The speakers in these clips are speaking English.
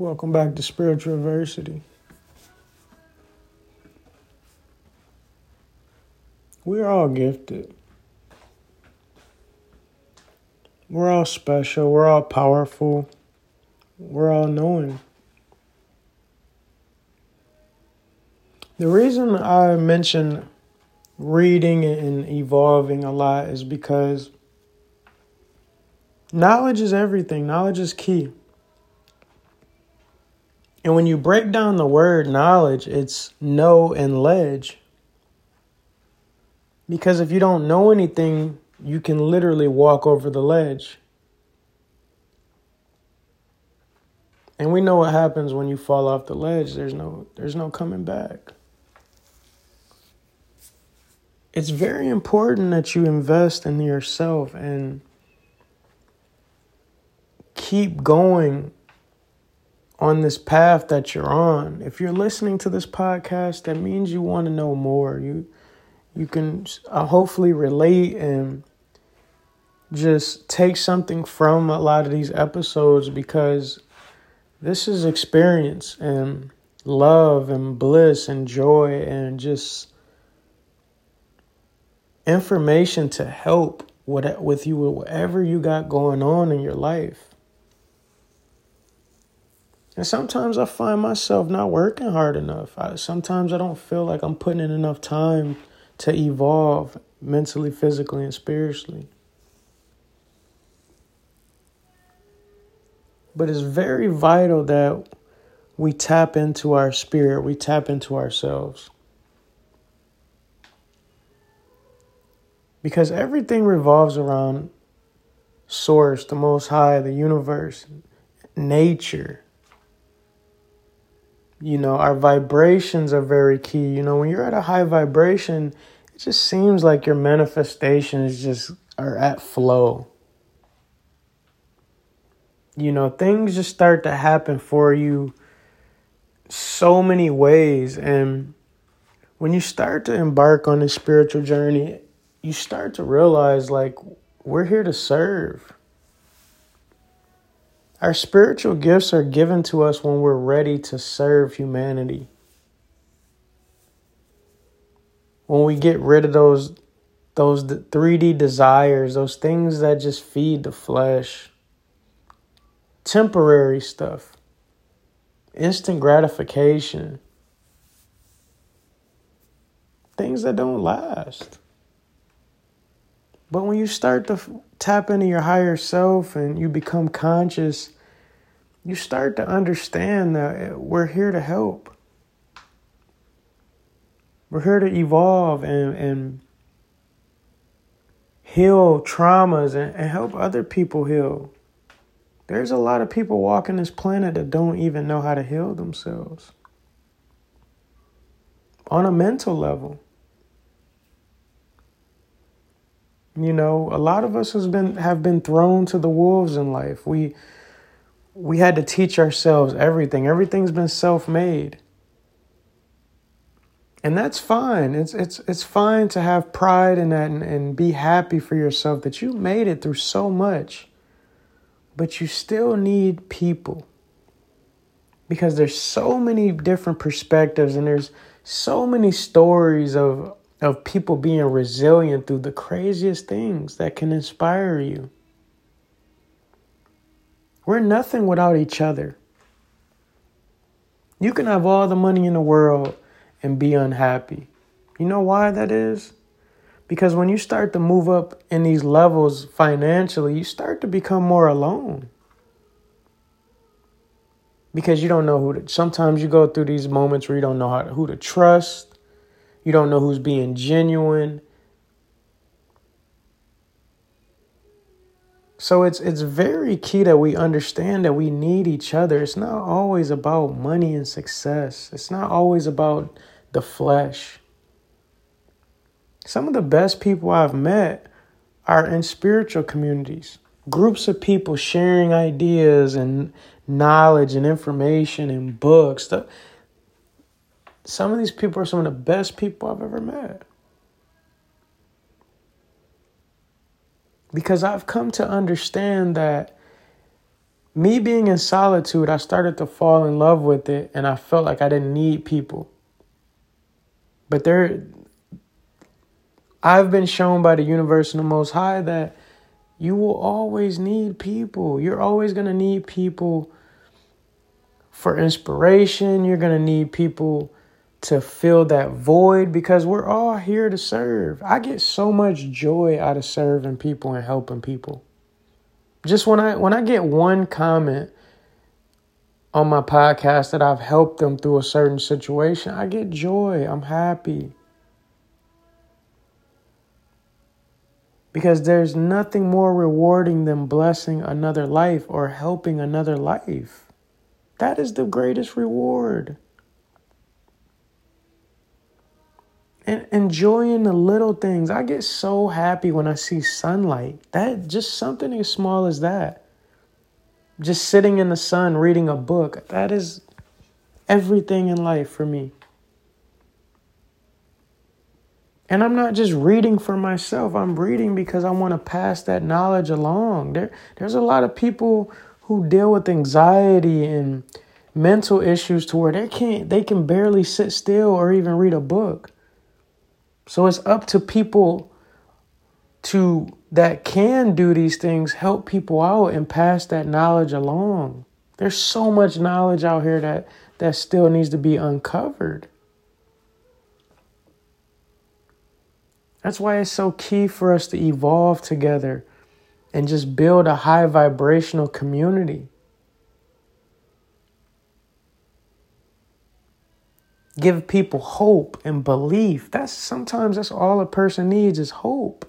Welcome back to Spiritual Adversity. We're all gifted. We're all special. We're all powerful. We're all knowing. The reason I mention reading and evolving a lot is because knowledge is everything, knowledge is key. And when you break down the word knowledge, it's know and ledge. Because if you don't know anything, you can literally walk over the ledge. And we know what happens when you fall off the ledge. There's no there's no coming back. It's very important that you invest in yourself and keep going on this path that you're on. If you're listening to this podcast, that means you want to know more. You you can uh, hopefully relate and just take something from a lot of these episodes because this is experience and love and bliss and joy and just information to help with, with you with whatever you got going on in your life. And sometimes I find myself not working hard enough. I, sometimes I don't feel like I'm putting in enough time to evolve mentally, physically, and spiritually. But it's very vital that we tap into our spirit, we tap into ourselves. Because everything revolves around Source, the Most High, the universe, nature you know, our vibrations are very key. You know, when you're at a high vibration, it just seems like your manifestations just are at flow. You know, things just start to happen for you so many ways. And when you start to embark on this spiritual journey, you start to realize like we're here to serve. Our spiritual gifts are given to us when we're ready to serve humanity. When we get rid of those those 3D desires, those things that just feed the flesh, temporary stuff, instant gratification, things that don't last. But when you start to tap into your higher self and you become conscious, you start to understand that we're here to help. We're here to evolve and, and heal traumas and, and help other people heal. There's a lot of people walking this planet that don't even know how to heal themselves on a mental level. You know, a lot of us has been have been thrown to the wolves in life. We we had to teach ourselves everything. Everything's been self-made. And that's fine. It's it's it's fine to have pride in that and, and be happy for yourself that you made it through so much. But you still need people. Because there's so many different perspectives and there's so many stories of of people being resilient through the craziest things that can inspire you. We're nothing without each other. You can have all the money in the world and be unhappy. You know why that is? Because when you start to move up in these levels financially, you start to become more alone. Because you don't know who to, sometimes you go through these moments where you don't know how, who to trust you don't know who's being genuine. So it's it's very key that we understand that we need each other. It's not always about money and success. It's not always about the flesh. Some of the best people I've met are in spiritual communities. Groups of people sharing ideas and knowledge and information and books some of these people are some of the best people I've ever met. Because I've come to understand that me being in solitude, I started to fall in love with it and I felt like I didn't need people. But there I've been shown by the universe and the most high that you will always need people. You're always going to need people for inspiration. You're going to need people to fill that void because we're all here to serve. I get so much joy out of serving people and helping people. Just when I when I get one comment on my podcast that I've helped them through a certain situation, I get joy. I'm happy. Because there's nothing more rewarding than blessing another life or helping another life. That is the greatest reward. And enjoying the little things. I get so happy when I see sunlight. That just something as small as that. Just sitting in the sun reading a book. That is everything in life for me. And I'm not just reading for myself. I'm reading because I want to pass that knowledge along. There, there's a lot of people who deal with anxiety and mental issues to where they can't they can barely sit still or even read a book. So it's up to people to that can do these things help people out and pass that knowledge along. There's so much knowledge out here that that still needs to be uncovered. That's why it's so key for us to evolve together and just build a high vibrational community. Give people hope and belief. That's sometimes that's all a person needs is hope.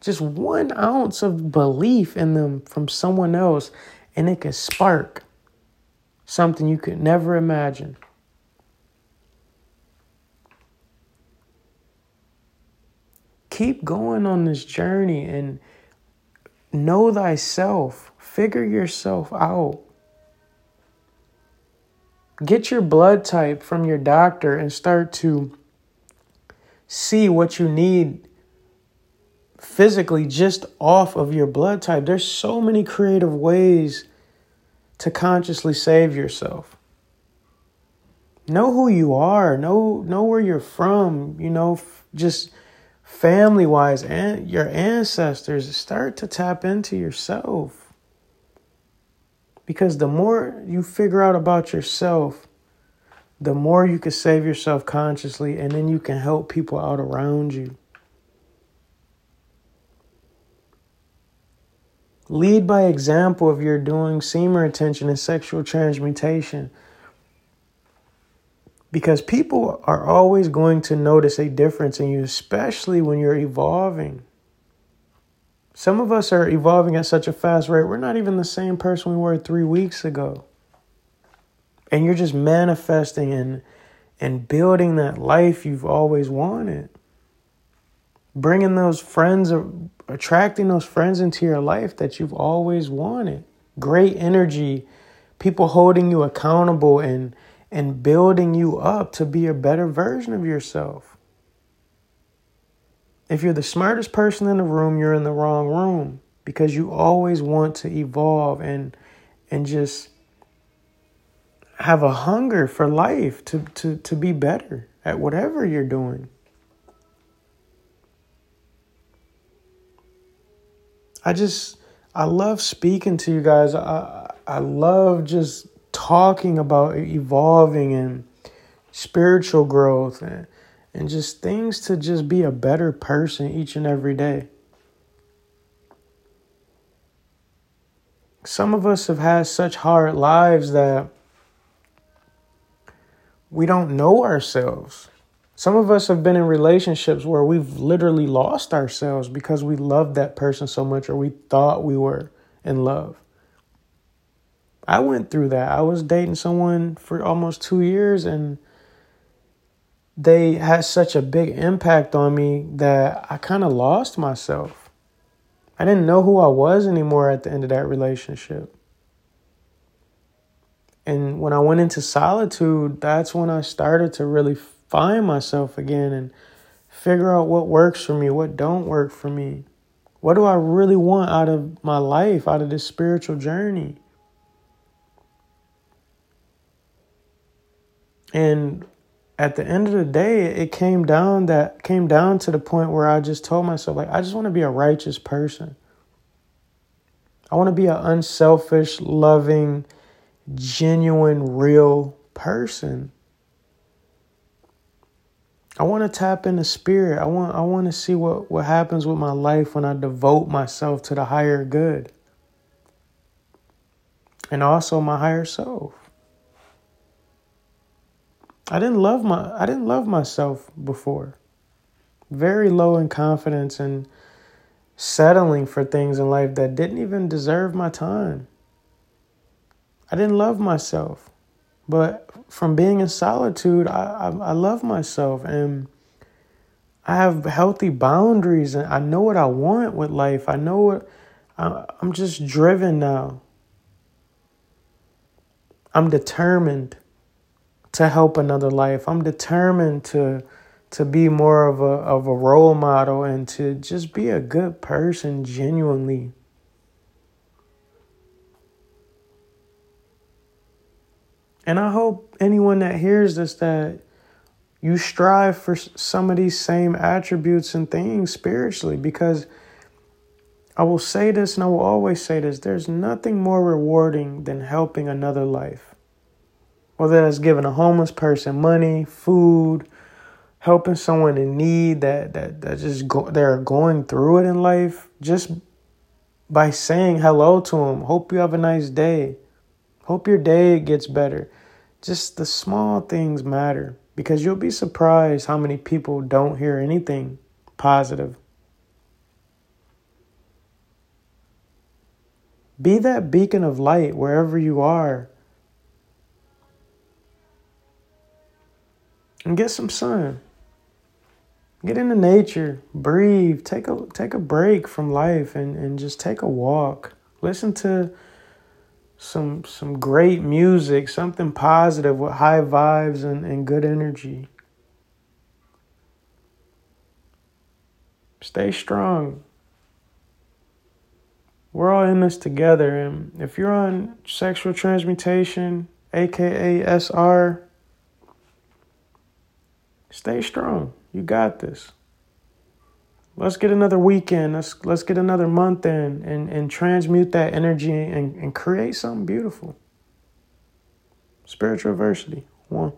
Just one ounce of belief in them from someone else, and it can spark something you could never imagine. keep going on this journey and know thyself, figure yourself out. Get your blood type from your doctor and start to see what you need physically just off of your blood type. There's so many creative ways to consciously save yourself. Know who you are, know know where you're from, you know, just family wise and your ancestors, start to tap into yourself. Because the more you figure out about yourself, the more you can save yourself consciously, and then you can help people out around you. Lead by example if you're doing semen retention and sexual transmutation because people are always going to notice a difference in you, especially when you're evolving. Some of us are evolving at such a fast rate, we're not even the same person we were three weeks ago. And you're just manifesting and, and building that life you've always wanted. Bringing those friends, attracting those friends into your life that you've always wanted. Great energy, people holding you accountable and and building you up to be a better version of yourself. If you're the smartest person in the room, you're in the wrong room because you always want to evolve and and just have a hunger for life to to to be better at whatever you're doing. I just I love speaking to you guys. I I love just talking about evolving and spiritual growth and and just things to just be a better person each and every day. Some of us have had such hard lives that we don't know ourselves. Some of us have been in relationships where we've literally lost ourselves because we loved that person so much or we thought we were in love. I went through that. I was dating someone for almost two years and they had such a big impact on me that I kind of lost myself. I didn't know who I was anymore at the end of that relationship. And when I went into solitude, that's when I started to really find myself again and figure out what works for me, what don't work for me. What do I really want out of my life, out of this spiritual journey? And at the end of the day, it came down that came down to the point where I just told myself, like, I just want to be a righteous person. I want to be an unselfish, loving, genuine, real person. I want to tap into spirit. I want I want to see what, what happens with my life when I devote myself to the higher good. And also my higher self. I didn't love my I didn't love myself before. Very low in confidence and settling for things in life that didn't even deserve my time. I didn't love myself. But from being in solitude, I, I, I love myself and I have healthy boundaries and I know what I want with life. I know what I, I'm just driven now. I'm determined to help another life. I'm determined to to be more of a of a role model and to just be a good person genuinely. And I hope anyone that hears this that you strive for some of these same attributes and things spiritually because I will say this and I will always say this there's nothing more rewarding than helping another life whether that's giving a homeless person money, food, helping someone in need that that that just go, they're going through it in life, just by saying hello to them. Hope you have a nice day. Hope your day gets better. Just the small things matter because you'll be surprised how many people don't hear anything positive. Be that beacon of light wherever you are. And get some sun. Get into nature, breathe, take a take a break from life and, and just take a walk. Listen to some some great music, something positive with high vibes and, and good energy. Stay strong. We're all in this together. And if you're on sexual transmutation, aka SR, Stay strong. You got this. Let's get another weekend. Let's let's get another month in and, and transmute that energy and, and create something beautiful. Spiritual adversity. One.